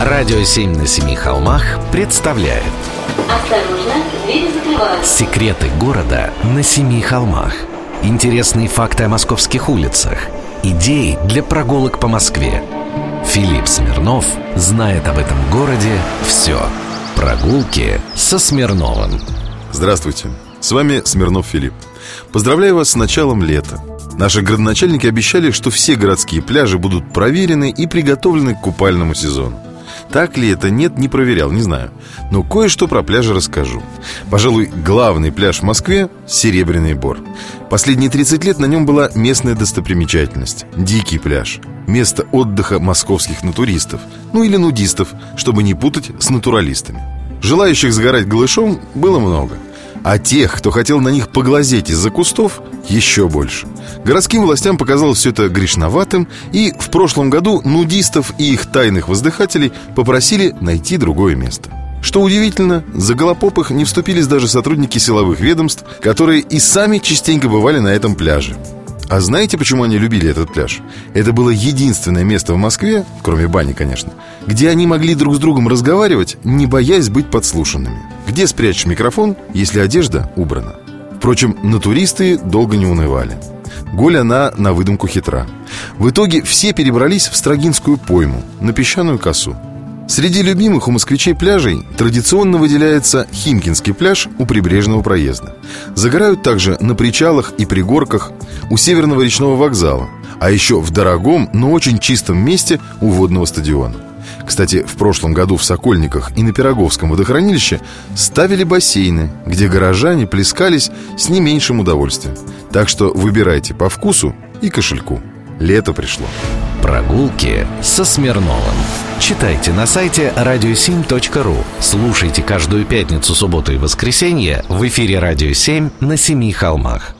Радио «Семь на семи холмах» представляет. Осторожно, двери закрываются. Секреты города на семи холмах. Интересные факты о московских улицах. Идеи для прогулок по Москве. Филипп Смирнов знает об этом городе все Прогулки со Смирновым. Здравствуйте, с вами Смирнов Филипп. Поздравляю вас с началом лета. Наши градоначальники обещали, что все городские пляжи будут проверены и приготовлены к купальному сезону так ли это, нет, не проверял, не знаю. Но кое-что про пляжи расскажу. Пожалуй, главный пляж в Москве – Серебряный Бор. Последние 30 лет на нем была местная достопримечательность – Дикий пляж. Место отдыха московских натуристов Ну или нудистов, чтобы не путать с натуралистами. Желающих загорать голышом было много – а тех, кто хотел на них поглазеть из-за кустов, еще больше Городским властям показалось все это грешноватым И в прошлом году нудистов и их тайных воздыхателей попросили найти другое место что удивительно, за голопопых не вступились даже сотрудники силовых ведомств, которые и сами частенько бывали на этом пляже. А знаете, почему они любили этот пляж? Это было единственное место в Москве, кроме бани, конечно, где они могли друг с другом разговаривать, не боясь быть подслушанными. Где спрячешь микрофон, если одежда убрана? Впрочем, натуристы долго не унывали. Голь она на выдумку хитра. В итоге все перебрались в Строгинскую пойму, на песчаную косу. Среди любимых у москвичей пляжей традиционно выделяется Химкинский пляж у прибрежного проезда. Загорают также на причалах и пригорках у Северного речного вокзала, а еще в дорогом, но очень чистом месте у водного стадиона. Кстати, в прошлом году в Сокольниках и на Пироговском водохранилище ставили бассейны, где горожане плескались с не меньшим удовольствием. Так что выбирайте по вкусу и кошельку. Лето пришло. Прогулки со Смирновым. Читайте на сайте radio7.ru. Слушайте каждую пятницу, субботу и воскресенье в эфире «Радио 7» на Семи холмах.